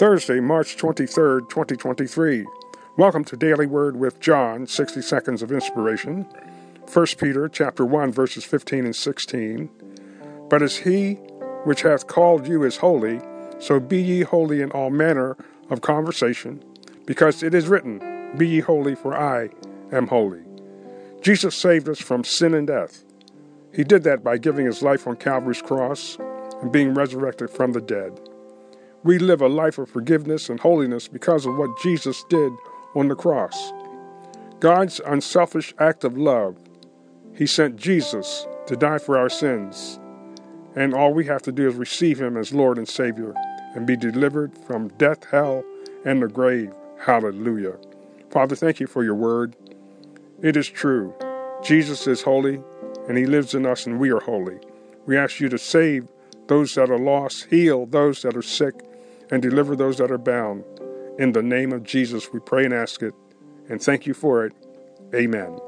Thursday, March 23rd, 2023. Welcome to Daily Word with John, 60 seconds of inspiration. 1 Peter chapter 1 verses 15 and 16. But as he which hath called you is holy, so be ye holy in all manner of conversation, because it is written, Be ye holy, for I am holy. Jesus saved us from sin and death. He did that by giving his life on Calvary's cross and being resurrected from the dead. We live a life of forgiveness and holiness because of what Jesus did on the cross. God's unselfish act of love, He sent Jesus to die for our sins. And all we have to do is receive Him as Lord and Savior and be delivered from death, hell, and the grave. Hallelujah. Father, thank you for your word. It is true. Jesus is holy, and He lives in us, and we are holy. We ask you to save those that are lost, heal those that are sick, and deliver those that are bound. In the name of Jesus, we pray and ask it, and thank you for it. Amen.